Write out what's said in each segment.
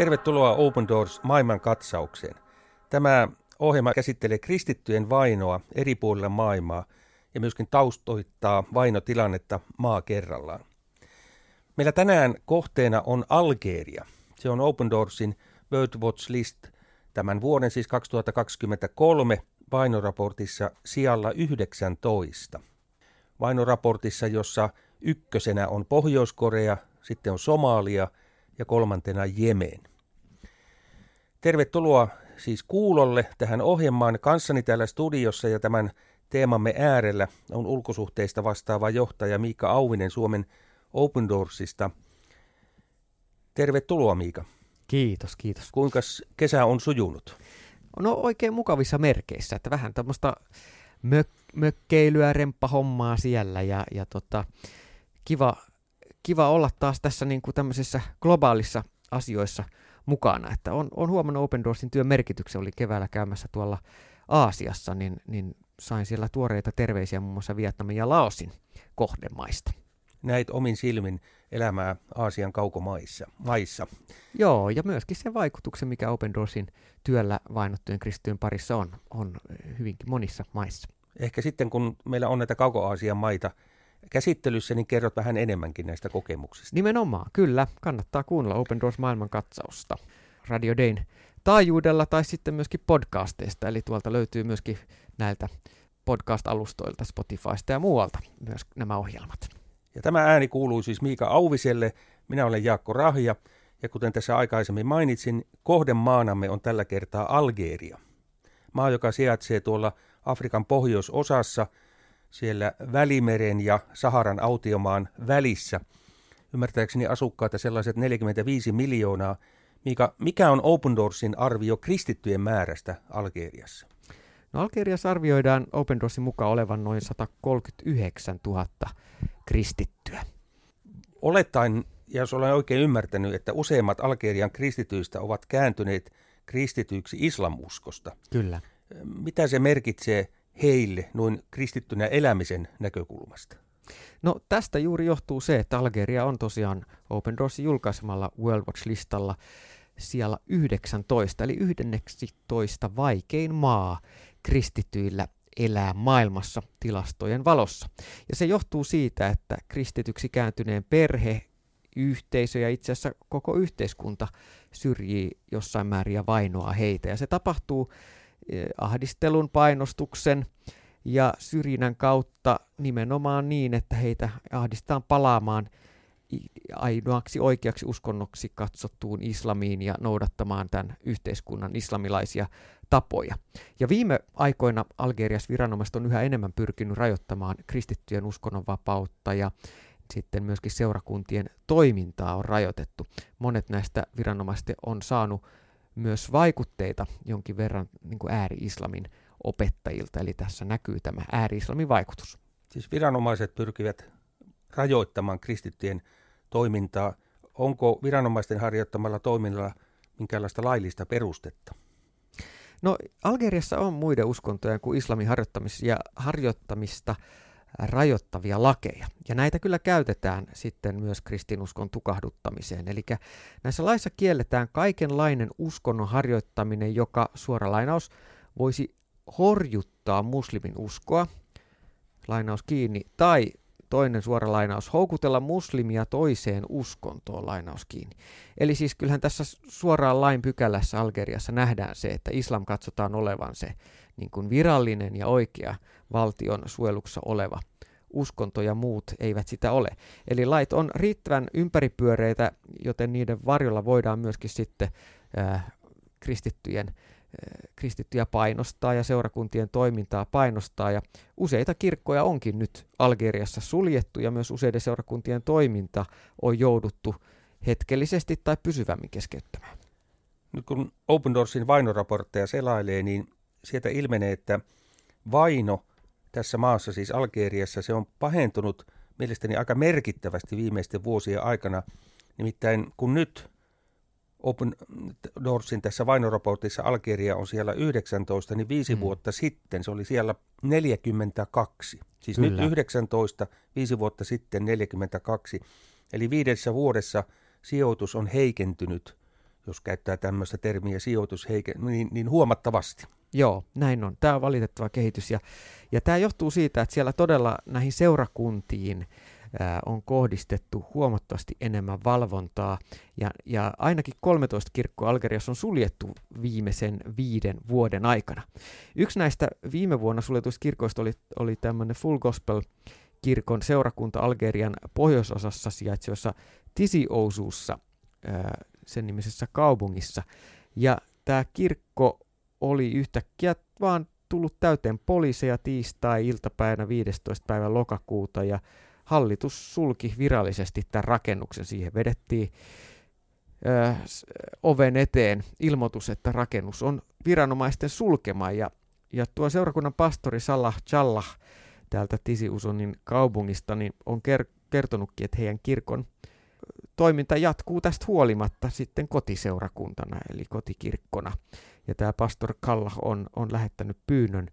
Tervetuloa Open Doors maailman katsaukseen. Tämä ohjelma käsittelee kristittyjen vainoa eri puolilla maailmaa ja myöskin taustoittaa vainotilannetta maa kerrallaan. Meillä tänään kohteena on Algeria. Se on Open Doorsin Watch List tämän vuoden siis 2023 vainoraportissa sijalla 19. Vainoraportissa, jossa ykkösenä on Pohjois-Korea, sitten on Somalia ja kolmantena Jemen. Tervetuloa siis kuulolle tähän ohjelmaan kanssani täällä studiossa ja tämän teemamme äärellä on ulkosuhteista vastaava johtaja Miika Auvinen Suomen Open Doorsista. Tervetuloa Miika. Kiitos, kiitos. Kuinka kesä on sujunut? No oikein mukavissa merkeissä, että vähän tämmöistä mök- mökkeilyä, remppahommaa siellä ja, ja tota, kiva, kiva olla taas tässä niin kuin tämmöisissä globaalissa asioissa mukana. Että on, on huomannut Open Doorsin työn merkityksen, oli keväällä käymässä tuolla Aasiassa, niin, niin sain siellä tuoreita terveisiä muun muassa Vietnamin ja Laosin kohdemaista. Näit omin silmin elämää Aasian kaukomaissa. Maissa. Joo, ja myöskin se vaikutuksen, mikä Open Doorsin työllä vainottujen kristittyjen parissa on, on hyvinkin monissa maissa. Ehkä sitten, kun meillä on näitä kauko-Aasian maita käsittelyssä, niin kerrot vähän enemmänkin näistä kokemuksista. Nimenomaan, kyllä. Kannattaa kuunnella Open Doors maailman katsausta Radio Dayn taajuudella tai sitten myöskin podcasteista. Eli tuolta löytyy myöskin näiltä podcast-alustoilta, Spotifysta ja muualta myös nämä ohjelmat. Ja tämä ääni kuuluu siis Miika Auviselle. Minä olen Jaakko Rahja. Ja kuten tässä aikaisemmin mainitsin, kohdemaanamme on tällä kertaa Algeria. Maa, joka sijaitsee tuolla Afrikan pohjoisosassa, siellä Välimeren ja Saharan autiomaan välissä. Ymmärtääkseni asukkaita sellaiset 45 miljoonaa. Mikä, mikä on Open Doorsin arvio kristittyjen määrästä Algeriassa? No Algeriassa arvioidaan Open Doorsin mukaan olevan noin 139 000 kristittyä. Olettaen, ja jos olen oikein ymmärtänyt, että useimmat Algerian kristityistä ovat kääntyneet kristityiksi islamuskosta. Kyllä. Mitä se merkitsee heille noin kristittynä elämisen näkökulmasta? No tästä juuri johtuu se, että Algeria on tosiaan Open Doorsin julkaisemalla World Watch-listalla siellä 19, eli 11 vaikein maa kristityillä elää maailmassa tilastojen valossa. Ja se johtuu siitä, että kristityksi kääntyneen perhe, yhteisö ja itse asiassa koko yhteiskunta syrjii jossain määrin ja vainoaa heitä. Ja se tapahtuu ahdistelun, painostuksen ja syrjinnän kautta nimenomaan niin, että heitä ahdistetaan palaamaan ainoaksi oikeaksi uskonnoksi katsottuun islamiin ja noudattamaan tämän yhteiskunnan islamilaisia tapoja. Ja viime aikoina Algerias viranomaiset on yhä enemmän pyrkinyt rajoittamaan kristittyjen uskonnonvapautta ja sitten myöskin seurakuntien toimintaa on rajoitettu. Monet näistä viranomaisista on saanut myös vaikutteita jonkin verran niin kuin ääri-islamin opettajilta, eli tässä näkyy tämä ääri-islamin vaikutus. Siis viranomaiset pyrkivät rajoittamaan kristittyjen toimintaa. Onko viranomaisten harjoittamalla toiminnalla minkäänlaista laillista perustetta? No Algeriassa on muiden uskontojen kuin islamin harjoittamis- ja harjoittamista rajoittavia lakeja. Ja näitä kyllä käytetään sitten myös kristinuskon tukahduttamiseen. Eli näissä laissa kielletään kaikenlainen uskonnon harjoittaminen, joka suora lainaus voisi horjuttaa muslimin uskoa, lainaus kiinni, tai toinen suora lainaus, houkutella muslimia toiseen uskontoon, lainaus kiinni. Eli siis kyllähän tässä suoraan lain pykälässä Algeriassa nähdään se, että islam katsotaan olevan se niin kuin virallinen ja oikea valtion suojeluksessa oleva uskonto ja muut eivät sitä ole. Eli lait on riittävän ympäripyöreitä, joten niiden varjolla voidaan myöskin sitten äh, kristittyjen kristittyjä painostaa ja seurakuntien toimintaa painostaa. Ja useita kirkkoja onkin nyt Algeriassa suljettu ja myös useiden seurakuntien toiminta on jouduttu hetkellisesti tai pysyvämmin keskeyttämään. Nyt kun Open Doorsin vainoraportteja selailee, niin sieltä ilmenee, että vaino tässä maassa, siis Algeriassa, se on pahentunut mielestäni aika merkittävästi viimeisten vuosien aikana. Nimittäin kun nyt Open Doorsin tässä vainoraportissa Algeria on siellä 19, niin viisi mm. vuotta sitten se oli siellä 42. Siis Kyllä. nyt 19, viisi vuotta sitten 42. Eli viidessä vuodessa sijoitus on heikentynyt, jos käyttää tämmöistä termiä sijoitus heike, niin, niin huomattavasti. Joo, näin on. Tämä on valitettava kehitys ja, ja tämä johtuu siitä, että siellä todella näihin seurakuntiin ää, on kohdistettu huomattavasti enemmän valvontaa ja, ja ainakin 13 kirkkoa Algeriassa on suljettu viimeisen viiden vuoden aikana. Yksi näistä viime vuonna suljetuista kirkoista oli, oli tämmöinen Full Gospel kirkon seurakunta Algerian pohjoisosassa sijaitsevassa Tisi-Ousuussa, sen nimisessä kaupungissa. Ja tämä kirkko oli yhtäkkiä vaan tullut täyteen poliiseja tiistai-iltapäivänä 15. päivä lokakuuta ja hallitus sulki virallisesti tämän rakennuksen. Siihen vedettiin ö, oven eteen ilmoitus, että rakennus on viranomaisten sulkema ja, ja tuo seurakunnan pastori Salah Jallah täältä Tisiusonin kaupungista niin on ker- kertonutkin, että heidän kirkon toiminta jatkuu tästä huolimatta sitten kotiseurakuntana, eli kotikirkkona. Ja tämä pastor Kallah on, on lähettänyt pyynnön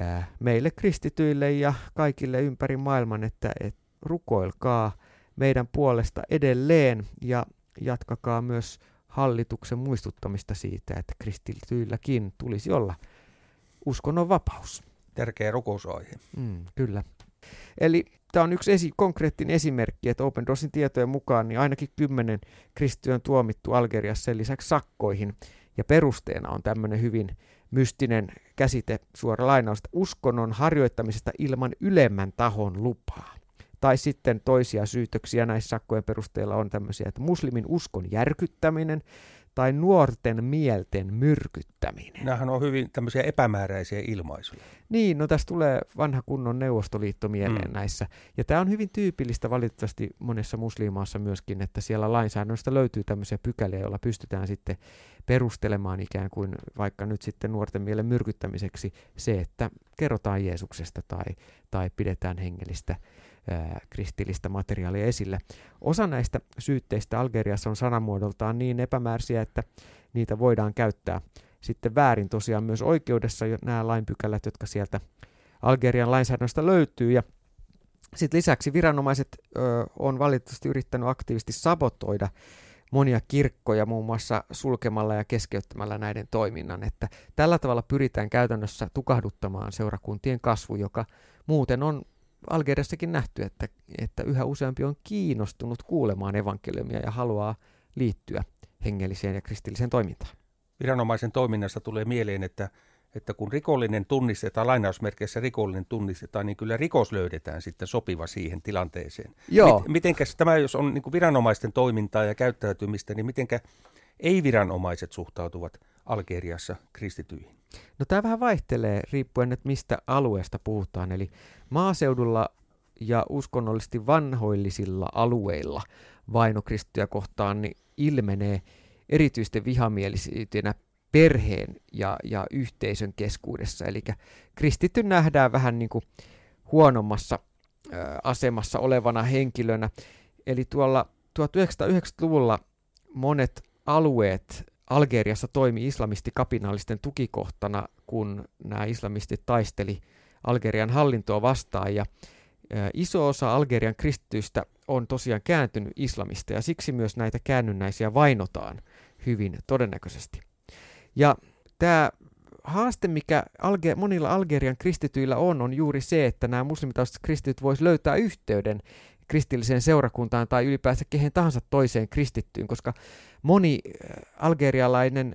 ää, meille kristityille ja kaikille ympäri maailman, että et, rukoilkaa meidän puolesta edelleen ja jatkakaa myös hallituksen muistuttamista siitä, että kristityilläkin tulisi olla uskonnon vapaus. Tärkeä rukousaihe. Mm, kyllä. Eli tämä on yksi esi- konkreettinen esimerkki, että Open Doorsin tietojen mukaan niin ainakin kymmenen kristityön tuomittu Algeriassa sen lisäksi sakkoihin. Ja perusteena on tämmöinen hyvin mystinen käsite, suora lainaus, uskonnon harjoittamisesta ilman ylemmän tahon lupaa. Tai sitten toisia syytöksiä näissä sakkojen perusteella on tämmöisiä, että muslimin uskon järkyttäminen tai nuorten mielten myrkyttäminen. Nämähän on hyvin tämmöisiä epämääräisiä ilmaisuja. Niin, no tässä tulee vanha kunnon neuvostoliitto mieleen mm. näissä. Ja tämä on hyvin tyypillistä valitettavasti monessa muslimaassa myöskin, että siellä lainsäädännöstä löytyy tämmöisiä pykäliä, joilla pystytään sitten perustelemaan ikään kuin vaikka nyt sitten nuorten mielen myrkyttämiseksi se, että kerrotaan Jeesuksesta tai, tai pidetään hengellistä kristillistä materiaalia esille. Osa näistä syytteistä Algeriassa on sanamuodoltaan niin epämääräisiä, että niitä voidaan käyttää sitten väärin tosiaan myös oikeudessa nämä lainpykälät, jotka sieltä Algerian lainsäädännöstä löytyy. Ja sitten lisäksi viranomaiset ö, on valitettavasti yrittänyt aktiivisesti sabotoida monia kirkkoja muun muassa sulkemalla ja keskeyttämällä näiden toiminnan. Että tällä tavalla pyritään käytännössä tukahduttamaan seurakuntien kasvu, joka muuten on Algeriassakin nähty, että, että yhä useampi on kiinnostunut kuulemaan evankeliumia ja haluaa liittyä hengelliseen ja kristilliseen toimintaan. Viranomaisen toiminnasta tulee mieleen, että, että kun rikollinen tunnistetaan, lainausmerkeissä rikollinen tunnistetaan, niin kyllä rikos löydetään sitten sopiva siihen tilanteeseen. Joo. Mit, mitenkäs tämä, jos on niin viranomaisten toimintaa ja käyttäytymistä, niin mitenkä ei-viranomaiset suhtautuvat Algeriassa kristityihin? No tämä vähän vaihtelee riippuen, että mistä alueesta puhutaan. Eli maaseudulla ja uskonnollisesti vanhoillisilla alueilla vainokristittyjä kohtaan niin ilmenee erityisesti vihamielisyytenä perheen ja, ja yhteisön keskuudessa. Eli kristitty nähdään vähän niin kuin huonommassa ö, asemassa olevana henkilönä. Eli tuolla 1990-luvulla monet alueet Algeriassa toimi islamistikapinallisten tukikohtana, kun nämä islamistit taisteli Algerian hallintoa vastaan. Ja iso osa Algerian kristityistä on tosiaan kääntynyt islamista ja siksi myös näitä käännynnäisiä vainotaan hyvin todennäköisesti. Ja tämä haaste, mikä Alge- monilla Algerian kristityillä on, on juuri se, että nämä muslimitaustaiset kristityt voisivat löytää yhteyden kristilliseen seurakuntaan tai ylipäänsä kehen tahansa toiseen kristittyyn, koska moni äh, algerialainen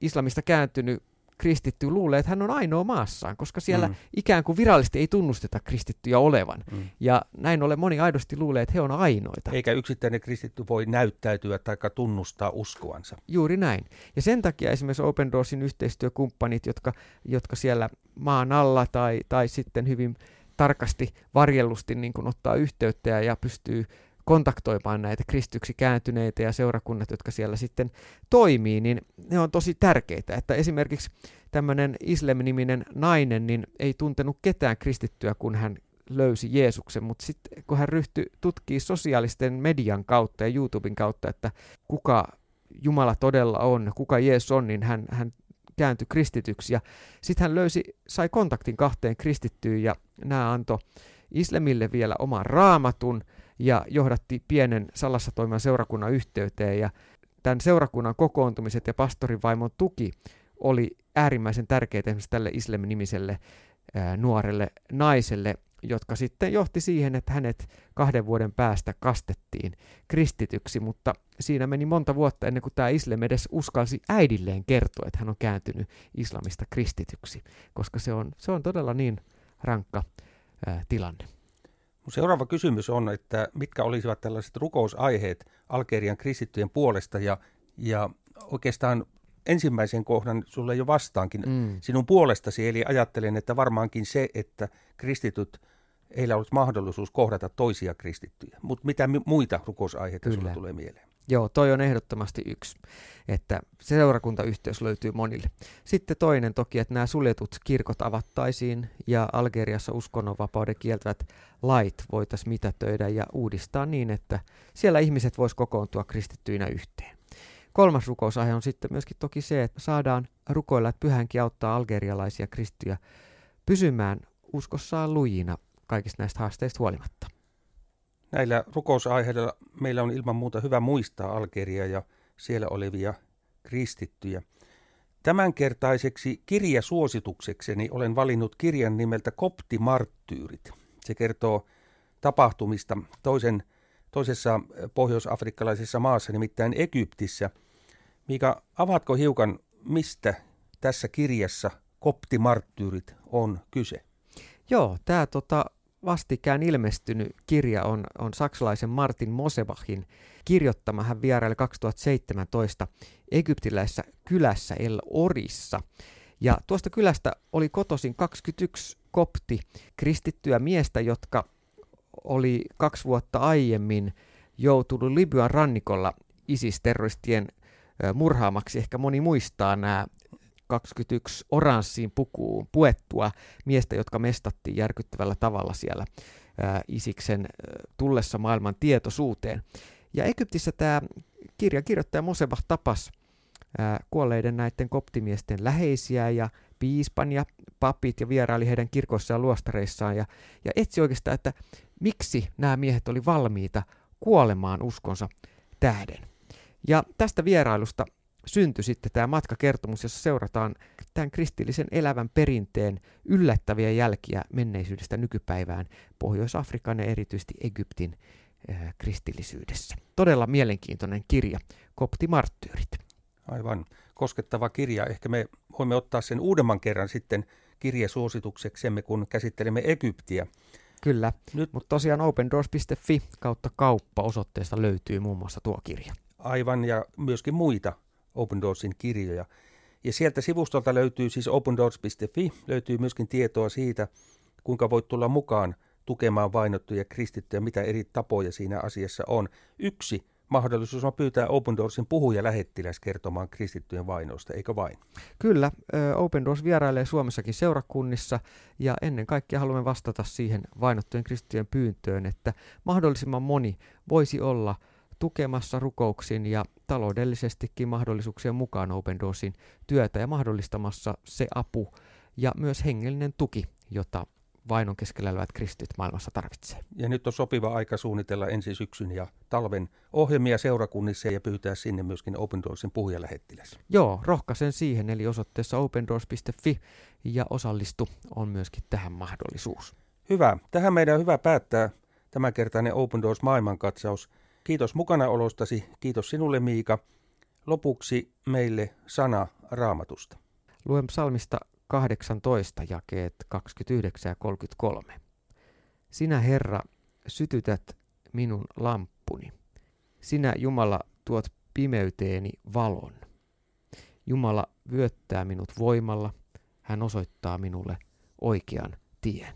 islamista kääntynyt kristitty luulee, että hän on ainoa maassaan, koska siellä mm. ikään kuin virallisesti ei tunnusteta kristittyjä olevan. Mm. Ja näin ollen moni aidosti luulee, että he on ainoita. Eikä yksittäinen kristitty voi näyttäytyä tai tunnustaa uskoansa. Juuri näin. Ja sen takia esimerkiksi Open Doorsin yhteistyökumppanit, jotka, jotka siellä maan alla tai, tai sitten hyvin tarkasti varjellusti niin kuin ottaa yhteyttä ja, ja pystyy kontaktoimaan näitä kristyksi kääntyneitä ja seurakunnat, jotka siellä sitten toimii, niin ne on tosi tärkeitä. Että esimerkiksi tämmöinen Islam-niminen nainen niin ei tuntenut ketään kristittyä, kun hän löysi Jeesuksen, mutta sitten kun hän ryhtyi tutkimaan sosiaalisten median kautta ja YouTuben kautta, että kuka Jumala todella on, kuka Jeesus on, niin hän, hän kääntyi kristityksi. Sitten hän löysi, sai kontaktin kahteen kristittyyn ja nämä antoi Islamille vielä oman raamatun ja johdatti pienen salassa toimivan seurakunnan yhteyteen ja tämän seurakunnan kokoontumiset ja pastorin vaimon tuki oli äärimmäisen tärkeää esimerkiksi tälle Islam-nimiselle ää, nuorelle naiselle, jotka sitten johti siihen, että hänet kahden vuoden päästä kastettiin kristityksi, mutta siinä meni monta vuotta ennen kuin tämä Islam edes uskalsi äidilleen kertoa, että hän on kääntynyt islamista kristityksi, koska se on, se on todella niin rankka ää, tilanne. Seuraava kysymys on, että mitkä olisivat tällaiset rukousaiheet Algerian kristittyjen puolesta ja, ja oikeastaan ensimmäisen kohdan sulle jo vastaankin mm. sinun puolestasi, eli ajattelen, että varmaankin se, että kristityt, heillä olisi mahdollisuus kohdata toisia kristittyjä. Mutta mitä muita rukousaiheita Kyllä. sulle tulee mieleen? Joo, toi on ehdottomasti yksi, että seurakuntayhteys löytyy monille. Sitten toinen toki, että nämä suljetut kirkot avattaisiin ja Algeriassa uskonnonvapauden kieltävät lait voitaisiin mitätöidä ja uudistaa niin, että siellä ihmiset vois kokoontua kristittyinä yhteen. Kolmas rukousaihe on sitten myöskin toki se, että saadaan rukoilla, että pyhänkin auttaa algerialaisia kristittyjä pysymään uskossaan lujina kaikista näistä haasteista huolimatta. Näillä rukousaiheilla meillä on ilman muuta hyvä muistaa Algeria ja siellä olevia kristittyjä. Tämänkertaiseksi kirjasuosituksekseni olen valinnut kirjan nimeltä Koptimarttyyrit. Se kertoo tapahtumista toisen, toisessa pohjoisafrikkalaisessa maassa, nimittäin Egyptissä. Mika, avaatko hiukan, mistä tässä kirjassa Koptimarttyyrit on kyse? Joo, tämä tota, vastikään ilmestynyt kirja on, on saksalaisen Martin Mosebachin kirjoittama. Hän vieraili 2017 egyptiläisessä kylässä El Orissa. Ja tuosta kylästä oli kotoisin 21 kopti kristittyä miestä, jotka oli kaksi vuotta aiemmin joutunut Libyan rannikolla ISIS-terroristien murhaamaksi. Ehkä moni muistaa nämä 21 oranssiin pukuun puettua miestä, jotka mestattiin järkyttävällä tavalla siellä Isiksen tullessa maailman tietoisuuteen. Ja Egyptissä tämä kirja kirjoittaja Mosebah tapas kuolleiden näiden koptimiesten läheisiä ja piispan ja papit ja vieraili heidän kirkoissaan ja luostareissaan ja, ja etsi oikeastaan, että miksi nämä miehet oli valmiita kuolemaan uskonsa tähden. Ja tästä vierailusta syntyi sitten tämä matkakertomus, jossa seurataan tämän kristillisen elävän perinteen yllättäviä jälkiä menneisyydestä nykypäivään Pohjois-Afrikan ja erityisesti Egyptin äh, kristillisyydessä. Todella mielenkiintoinen kirja, Koptimarttyyrit. Aivan koskettava kirja. Ehkä me voimme ottaa sen uudemman kerran sitten kirjasuositukseksemme, kun käsittelemme Egyptiä. Kyllä, Nyt... mutta tosiaan opendoors.fi kautta kauppa osoitteesta löytyy muun muassa tuo kirja. Aivan, ja myöskin muita Open Doorsin kirjoja. Ja sieltä sivustolta löytyy siis opendoors.fi, löytyy myöskin tietoa siitä, kuinka voit tulla mukaan tukemaan vainottuja kristittyjä, mitä eri tapoja siinä asiassa on. Yksi mahdollisuus on pyytää Open Doorsin puhuja lähettiläs kertomaan kristittyjen vainoista, eikö vain? Kyllä, Open Doors vierailee Suomessakin seurakunnissa ja ennen kaikkea haluamme vastata siihen vainottujen kristittyjen pyyntöön, että mahdollisimman moni voisi olla – tukemassa rukouksin ja taloudellisestikin mahdollisuuksien mukaan Open Doorsin työtä ja mahdollistamassa se apu ja myös hengellinen tuki, jota vainon keskellä elävät kristityt maailmassa tarvitsee. Ja nyt on sopiva aika suunnitella ensi syksyn ja talven ohjelmia seurakunnissa ja pyytää sinne myöskin Open Doorsin puhujalähettiläs. Joo, rohkaisen siihen, eli osoitteessa opendoors.fi ja osallistu on myöskin tähän mahdollisuus. Hyvä. Tähän meidän on hyvä päättää tämänkertainen Open Doors maailmankatsaus. Kiitos mukanaolostasi, kiitos sinulle Miika. Lopuksi meille sana raamatusta. Luen psalmista 18 jakeet 29 ja 33. Sinä Herra sytytät minun lamppuni. Sinä Jumala tuot pimeyteeni valon. Jumala vyöttää minut voimalla. Hän osoittaa minulle oikean tien.